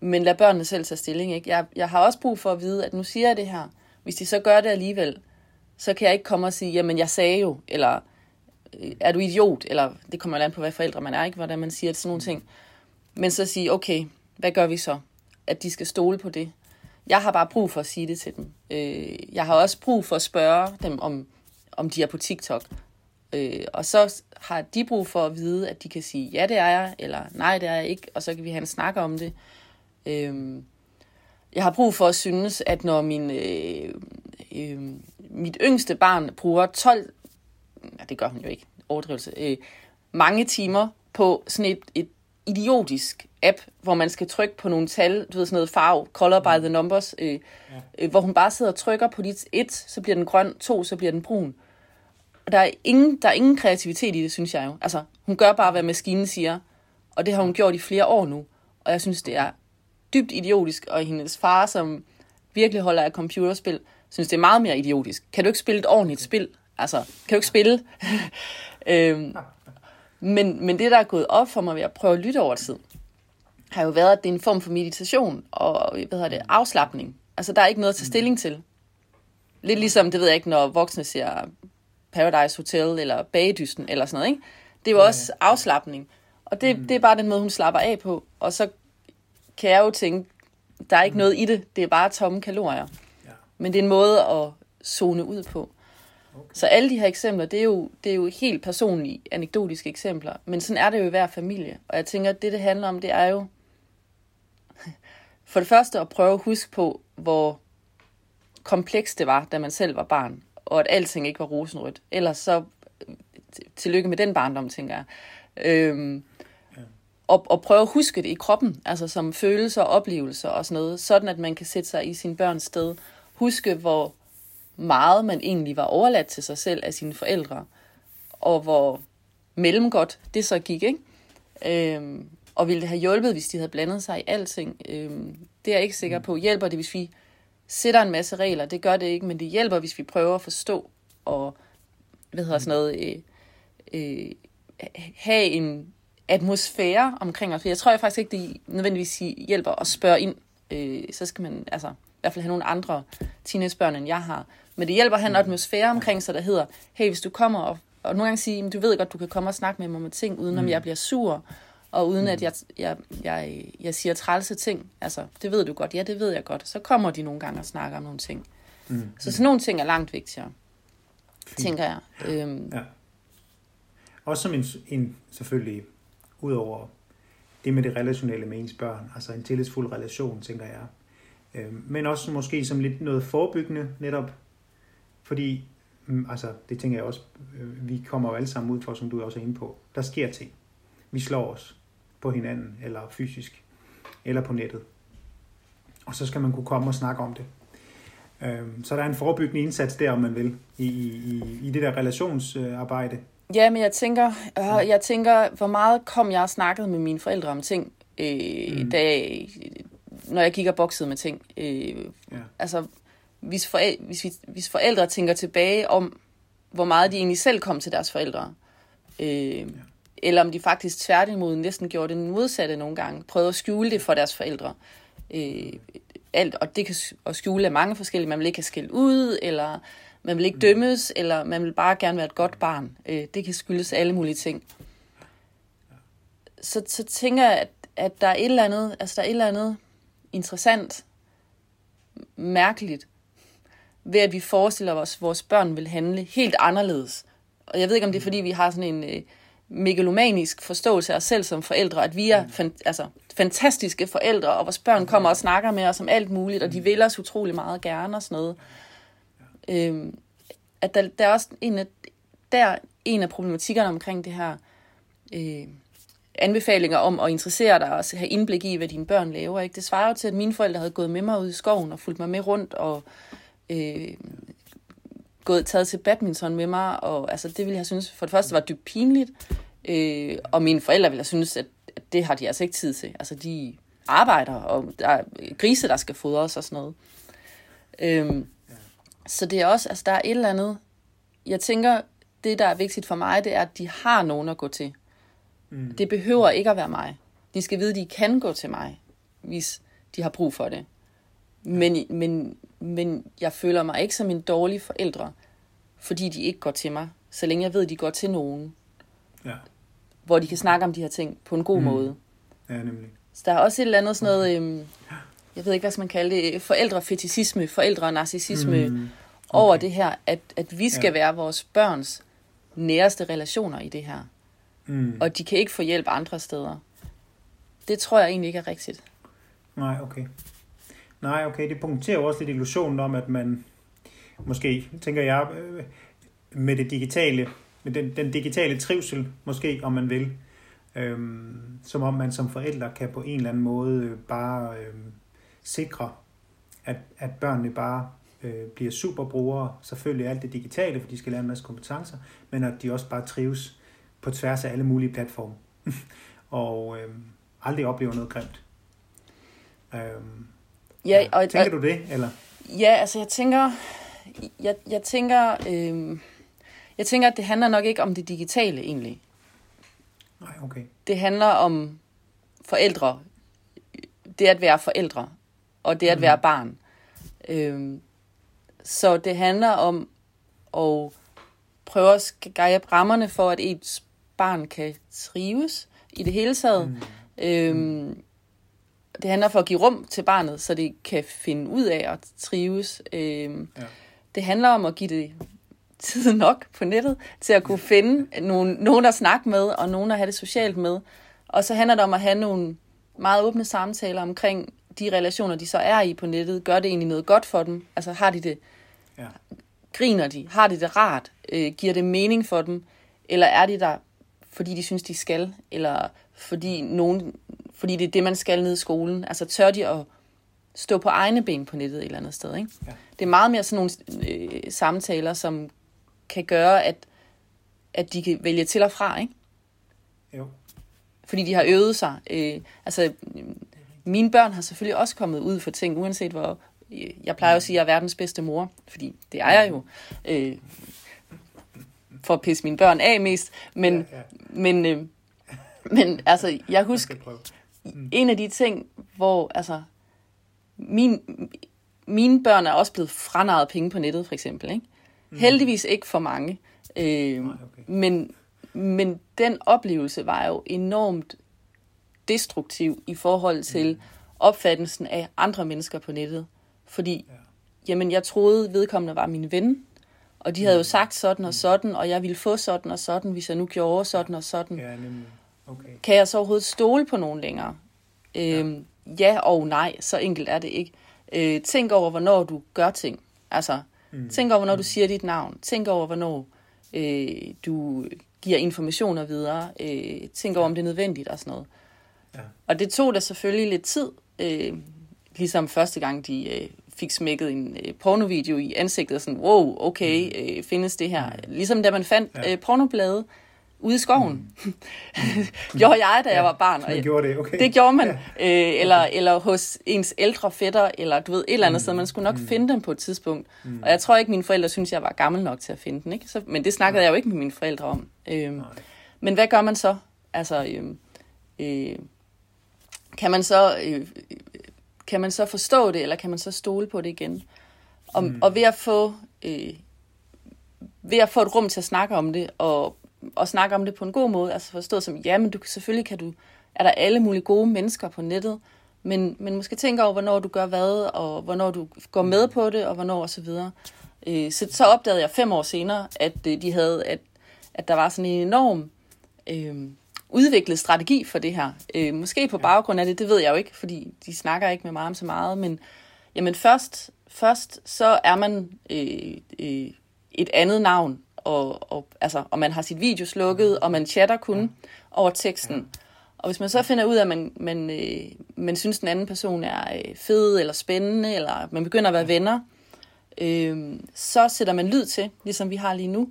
men lad børnene selv tage stilling. Ikke? Jeg, jeg har også brug for at vide, at nu siger jeg det her. Hvis de så gør det alligevel, så kan jeg ikke komme og sige, jamen jeg sagde jo, eller er du idiot, eller det kommer an på, hvad forældre man er, ikke? hvordan man siger det, sådan nogle ting. Men så sige, okay, hvad gør vi så? At de skal stole på det. Jeg har bare brug for at sige det til dem. Øh, jeg har også brug for at spørge dem, om, om de er på TikTok. Øh, og så har de brug for at vide, at de kan sige, ja, det er jeg, eller nej, det er jeg ikke, og så kan vi have en snak om det. Øh, jeg har brug for at synes, at når min, øh, øh, mit yngste barn bruger 12 ja, det gør hun jo ikke, overdrivelse, øh, mange timer på sådan et, et idiotisk app, hvor man skal trykke på nogle tal, du ved sådan noget farve, color by the numbers, øh, ja. øh, hvor hun bare sidder og trykker på dit et, så bliver den grøn, to, så bliver den brun. Der er, ingen, der er ingen kreativitet i det, synes jeg jo. Altså, hun gør bare, hvad maskinen siger, og det har hun gjort i flere år nu. Og jeg synes, det er dybt idiotisk, og hendes far, som virkelig holder af computerspil, synes, det er meget mere idiotisk. Kan du ikke spille et ordentligt spil? Altså, kan du ikke spille? øhm, men, men det, der er gået op for mig ved at prøve at lytte over tid, har jo været, at det er en form for meditation og hvad hedder det, afslappning. Altså, der er ikke noget at tage stilling til. Lidt ligesom, det ved jeg ikke, når voksne ser Paradise Hotel eller Bagedysten eller sådan noget, ikke? Det er jo også afslappning. Og det, det er bare den måde, hun slapper af på. Og så kan jeg jo tænke, der er ikke noget i det, det er bare tomme kalorier. Men det er en måde at zone ud på. Okay. Så alle de her eksempler, det er, jo, det er jo helt personlige, anekdotiske eksempler. Men sådan er det jo i hver familie. Og jeg tænker, at det, det handler om, det er jo for det første at prøve at huske på, hvor komplekst det var, da man selv var barn. Og at alting ikke var rosenrødt. Ellers så tillykke med den barndom, tænker jeg. Øhm, og, og prøve at huske det i kroppen, altså som følelser og oplevelser og sådan noget, sådan at man kan sætte sig i sin børns sted. Huske, hvor meget man egentlig var overladt til sig selv af sine forældre, og hvor mellemgodt det så gik, ikke? Øhm, og ville det have hjulpet, hvis de havde blandet sig i alting? Øhm, det er jeg ikke sikker på. Hjælper det, hvis vi sætter en masse regler? Det gør det ikke, men det hjælper, hvis vi prøver at forstå og hvad hedder sådan noget, øh, øh, have en atmosfære omkring os. Jeg tror jeg faktisk ikke, det nødvendigvis hjælper at spørge ind. Øh, så skal man altså i hvert fald have nogle andre teenagebørn, end jeg har. Men det hjælper at have en atmosfære omkring sig, der hedder, hey, hvis du kommer og, og nogle gange sige, du ved godt, du kan komme og snakke med mig om ting, uden om mm. jeg bliver sur, og uden at jeg, jeg, jeg, jeg siger trælse ting. Altså, det ved du godt. Ja, det ved jeg godt. Så kommer de nogle gange og snakker om nogle ting. Mm. Så sådan nogle ting er langt vigtigere, Fint. tænker jeg. Øhm, ja. Også som en, en selvfølgelig Udover det med det relationelle med ens børn, altså en tillidsfuld relation, tænker jeg. Øh, men også måske som lidt noget forebyggende, netop fordi, mm, altså det tænker jeg også, øh, vi kommer jo alle sammen ud for, som du også er inde på. Der sker ting. Vi slår os på hinanden, eller fysisk, eller på nettet. Og så skal man kunne komme og snakke om det. Øh, så der er en forebyggende indsats der, om man vil, i, i, i det der relationsarbejde. Ja, men jeg tænker, øh, jeg tænker, hvor meget kom jeg og snakkede med mine forældre om ting, øh, mm. da, når jeg gik og boksede med ting. Øh, ja. Altså, hvis, forældre, hvis, vi, hvis forældre tænker tilbage om, hvor meget de egentlig selv kom til deres forældre, øh, ja. Eller om de faktisk tværtimod næsten gjorde det modsatte nogle gange, prøvede at skjule det for deres forældre. Øh, alt, og det kan at skjule af mange forskellige. Man vil ikke have skæld ud, eller man vil ikke dømmes, eller man vil bare gerne være et godt barn. Øh, det kan skyldes alle mulige ting. Så, så tænker jeg, at, at der er et eller andet, altså der er et eller andet interessant, mærkeligt, ved at vi forestiller os, at vores børn vil handle helt anderledes. Og jeg ved ikke, om det er, fordi vi har sådan en øh, megalomanisk forståelse af os selv som forældre, at vi er fan, altså, fantastiske forældre, og vores børn kommer og snakker med os om alt muligt, og de vil os utrolig meget gerne og sådan noget. Øh, at der, der er også en af, der en af problematikkerne omkring det her øh, anbefalinger om at interessere dig og have indblik i, hvad dine børn laver. Ikke? Det svarer jo til, at mine forældre havde gået med mig ud i skoven og fulgt mig med rundt og øh, gået taget til badminton med mig. Og, altså, det ville jeg synes for det første var dybt pinligt. Øh, og mine forældre ville have synes, at, at det har de altså ikke tid til. Altså, de arbejder, og der er grise, der skal fodres og sådan noget. Øh, så det er også, altså der er et eller andet, jeg tænker, det der er vigtigt for mig, det er, at de har nogen at gå til. Mm. Det behøver ikke at være mig. De skal vide, at de kan gå til mig, hvis de har brug for det. Men, men, men jeg føler mig ikke som en dårlig forældre, fordi de ikke går til mig, så længe jeg ved, at de går til nogen. Ja. Hvor de kan snakke om de her ting på en god mm. måde. Ja, nemlig. Så der er også et eller andet sådan noget, øhm, jeg ved ikke, hvad man kalder det, forældrefetisisme, forældrenarcissisme mm. okay. over det her, at, at vi skal ja. være vores børns næreste relationer i det her. Mm. Og de kan ikke få hjælp andre steder. Det tror jeg egentlig ikke er rigtigt. Nej, okay. Nej, okay, det punkterer også lidt illusionen om, at man måske, tænker jeg, øh, med det digitale, med den, den digitale trivsel, måske, om man vil, øhm, som om man som forældre kan på en eller anden måde øh, bare øhm, sikre, at, at børnene bare øh, bliver superbrugere, selvfølgelig alt det digitale, for de skal lære en masse kompetencer, men at de også bare trives på tværs af alle mulige platforme, og øh, aldrig oplever noget grimt. Øh, Ja, og, tænker du det, eller? ja, altså jeg tænker, jeg, jeg tænker, øh, jeg tænker, at det handler nok ikke om det digitale egentlig. Nej, okay. Det handler om forældre. Det at være forældre, og det at Mhm. være barn. Øh, så det handler om at prøve at skabe rammerne for, at ens barn kan trives i det hele taget. Mm. Øhm, det handler for at give rum til barnet, så det kan finde ud af at trives. Øhm, Ja. Det handler om at give det tid nok på nettet til at kunne finde nogen, nogen at snakke med, og nogen at have det socialt med. Og så handler det om at have nogle meget åbne samtaler omkring de relationer, de så er i på nettet. Gør det egentlig noget godt for dem? Altså har de det, Ja. griner de? Har de det rart? Øh, giver det mening for dem? Eller er de der, fordi de synes, de skal? Eller fordi, nogen, fordi det er det, man skal nede i skolen? Altså tør de at stå på egne ben på nettet et eller andet sted? Ikke? Ja. Det er meget mere sådan nogle øh, samtaler, som kan gøre, at, at de kan vælge til og fra, ikke? Jo. Fordi de har øvet sig. Øh, altså, mine børn har selvfølgelig også kommet ud for ting, uanset hvor... øh, Jeg plejer at sige, at jeg er verdens bedste mor, fordi det er jeg jo. Øh, for at pisse mine børn af mest. Men, Ja, ja. men, øh, men altså, jeg Jeg husker, skal prøve. en af de ting, hvor altså, min, mine børn er også blevet franaret penge på nettet, for eksempel. Ikke? Heldigvis ikke for mange. Øh, Nej, okay. men, men den oplevelse var jo enormt destruktiv i forhold til opfattelsen af andre mennesker på nettet. Fordi, Ja. jamen, jeg troede, vedkommende var min ven, og de havde jo sagt sådan og sådan, og jeg ville få sådan og sådan, hvis jeg nu gjorde sådan og sådan. Ja, nemlig. Okay. Kan jeg så overhovedet stole på nogen længere? Øhm, ja og nej, så enkelt er det ikke. Øh, tænk over, hvornår du gør ting. Altså, mm. tænk over, hvornår du siger dit navn. Tænk over, hvornår øh, du giver informationer videre. Øh, tænk over, om det er nødvendigt og sådan noget. Ja. Og det tog da selvfølgelig lidt tid, øh, ligesom første gang de øh, fik smækket en øh, pornovideo i ansigtet, sådan, wow, okay, øh, findes det her? Ligesom da man fandt Ja. øh, pornoblade ude i skoven. gjorde jeg, da jeg var barn. Og jeg, gjorde det, okay. det gjorde man. Øh, eller, eller hos ens ældre fætter, eller du ved, et eller andet Mm. sted. Man skulle nok finde dem på et tidspunkt. Og jeg tror ikke, mine forældre synes, jeg var gammel nok til at finde den. Ikke? Så, men det snakkede jeg jo ikke med mine forældre om. Øhm, Nej. men hvad gør man så? Altså, øhm, øh, kan man så... Øh, kan man så forstå det, eller kan man så stole på det igen? Og, mm. og ved at få øh, ved at få et rum til at snakke om det, og, og snakke om det på en god måde, altså forstået som, ja, men du, selvfølgelig kan du, er der alle mulige gode mennesker på nettet, men, men måske tænke over, hvornår du gør hvad, og hvornår du går med på det, og hvornår og så videre. Øh, så, så opdagede jeg fem år senere, at øh, de havde, at, at der var sådan en enorm øh, udviklet strategi for det her. Øh, måske på baggrund af det, det ved jeg jo ikke, fordi de snakker ikke med mig om så meget, men jamen først, først så er man øh, øh, et andet navn, og, og, altså, og man har sit video slukket, og man chatter kun ja. over teksten. Ja. Og hvis man så finder ud af, at man, man, øh, man synes, den anden person er øh, fed eller spændende, eller man begynder at være venner, øh, så sætter man lyd til, ligesom vi har lige nu,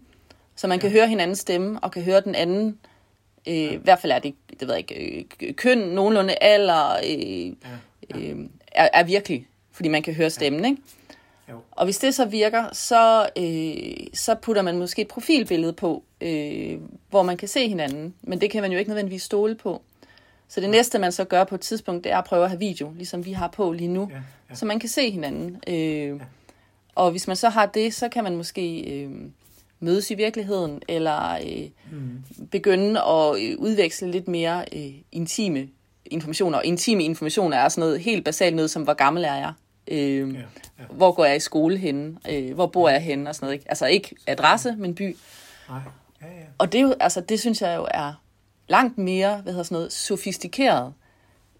så man kan høre hinandens stemme, og kan høre den anden, øh, i hvert fald er det, det ved jeg ikke, øh, køn, nogenlunde alder, øh, øh, er, er virkelig, fordi man kan høre stemmen, ikke? Jo. Og hvis det så virker, så, øh, så putter man måske et profilbillede på, øh, hvor man kan se hinanden. Men det kan man jo ikke nødvendigvis stole på. Så det næste, man så gør på et tidspunkt, det er at prøve at have video, ligesom vi har på lige nu, Ja, ja. så man kan se hinanden. Øh, og hvis man så har det, så kan man måske øh, mødes i virkeligheden, eller øh, Mm. begynde at øh, udveksle lidt mere øh, intime informationer. Og intime informationer er sådan noget helt basalt noget, som hvor gammel er jeg? Øh, Ja, ja. Hvor går jeg i skole henne? Øh, hvor bor jeg henne? Og sådan noget, ikke? Altså ikke adresse, men by. Nej. Ja, ja. Og det, er jo, altså, det synes jeg jo er langt mere hvad hedder sådan noget, sofistikeret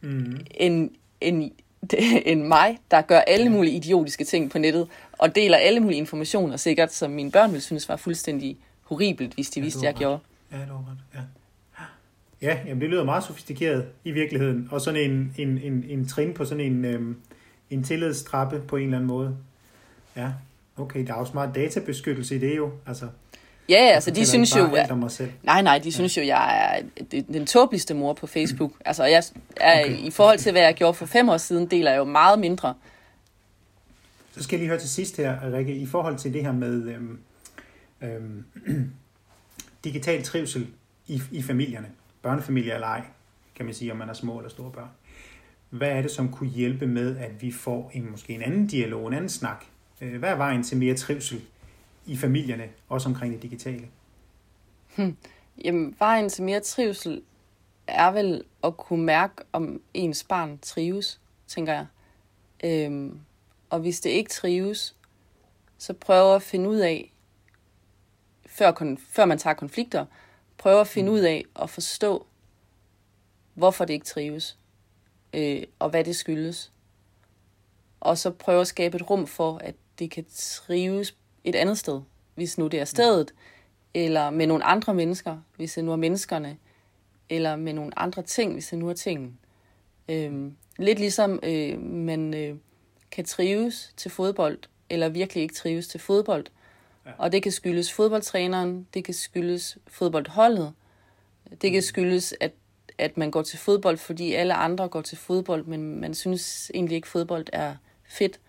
Mm. end, end, end mig, der gør alle mulige idiotiske ting på nettet, og deler alle mulige informationer sikkert, som mine børn ville synes var fuldstændig horribelt, hvis de Ja, vidste, jeg ret. gjorde. Ja, det var ret. Ja. Ja, jamen det lyder meget sofistikeret i virkeligheden, og sådan en, en, en, en trin på sådan en, øhm, en tillidstrappe på en eller anden måde. Ja, okay. Der er også meget databeskyttelse i det jo. Altså, Ja, altså de synes jo... Om mig selv. Nej, nej, de synes jo, jeg er den tåbeligste mor på Facebook. Altså, jeg er, okay. i forhold til, hvad jeg gjorde for fem år siden, deler jeg jo meget mindre. Så skal jeg lige høre til sidst her, Rikke, i forhold til det her med øhm, øhm, digital trivsel i, i familierne, børnefamilier eller ej, kan man sige, om man har små eller store børn. Hvad er det, som kunne hjælpe med, at vi får en, måske en anden dialog, en anden snak? Øh, hvad er vejen til mere trivsel i familierne, også omkring det digitale? Hmm. Jamen, vejen til mere trivsel er vel at kunne mærke, om ens barn trives, tænker jeg. Øhm, og hvis det ikke trives, så prøv at finde ud af, før, før man tager konflikter, prøv at finde mm. ud af at forstå, hvorfor det ikke trives, øh, og hvad det skyldes. Og så prøve at skabe et rum for, at det kan trives et andet sted, hvis nu det er stedet, eller med nogle andre mennesker, hvis det nu er menneskerne, eller med nogle andre ting, hvis det nu er tingen. Øhm, lidt ligesom øh, man øh, kan trives til fodbold, eller virkelig ikke trives til fodbold. Ja. Og det kan skyldes fodboldtræneren, det kan skyldes fodboldholdet, det kan mm. skyldes, at, at man går til fodbold, fordi alle andre går til fodbold, men man synes egentlig ikke, at fodbold er fedt.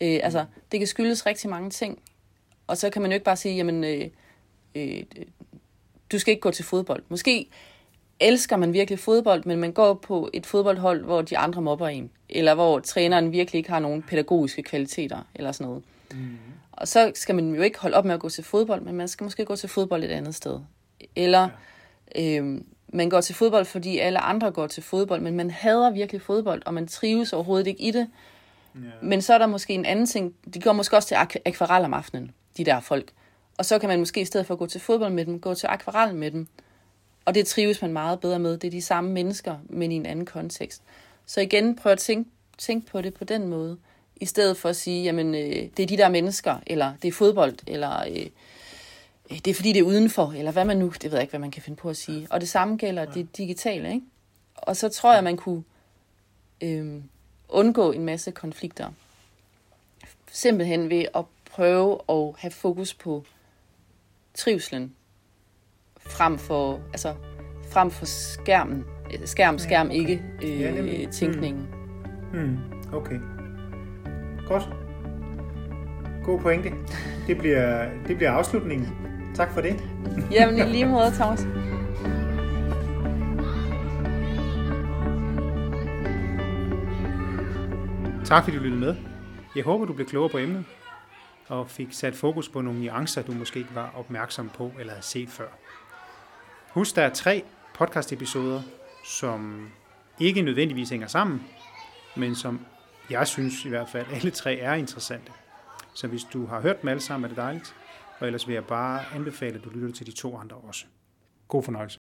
Øh, altså, det kan skyldes rigtig mange ting. Og så kan man jo ikke bare sige, jamen, øh, øh, du skal ikke gå til fodbold. Måske elsker man virkelig fodbold, men man går på et fodboldhold, hvor de andre mobber en. Eller hvor træneren virkelig ikke har nogen pædagogiske kvaliteter, eller sådan noget. Mm. Og så skal man jo ikke holde op med at gå til fodbold, men man skal måske gå til fodbold et andet sted. Eller ja. øh, man går til fodbold, fordi alle andre går til fodbold, men man hader virkelig fodbold, og man trives overhovedet ikke i det. Ja. Men så er der måske en anden ting. De går måske også til ak- akvarel om aftenen de der folk. Og så kan man måske i stedet for at gå til fodbold med dem, gå til akvarel med dem. Og det trives man meget bedre med. Det er de samme mennesker, men i en anden kontekst. Så igen, prøv at tænke, tænke på det på den måde. I stedet for at sige, jamen, øh, det er de der mennesker, eller det er fodbold, eller øh, det er fordi, det er udenfor, eller hvad man nu, det ved jeg ikke, hvad man kan finde på at sige. Og det samme gælder det digitale, ikke? Og så tror jeg, man kunne øh, undgå en masse konflikter. Simpelthen ved at prøve at have fokus på trivslen frem for, altså, frem for skærmen. Skærm, skærm, okay. ikke øh, ja, tænkningen. Hmm. Okay. Godt. God pointe. Det bliver, det bliver afslutningen. Tak for det. Jamen i lige måde, Thomas. Tak fordi du lyttede med. Jeg håber, du blev klogere på emnet og fik sat fokus på nogle nuancer, du måske ikke var opmærksom på eller havde set før. Husk, der er tre podcast-episoder, som ikke nødvendigvis hænger sammen, men som jeg synes i hvert fald alle tre er interessante. Så hvis du har hørt dem alle sammen, er det dejligt. Og ellers vil jeg bare anbefale, at du lytter til de to andre også. God fornøjelse.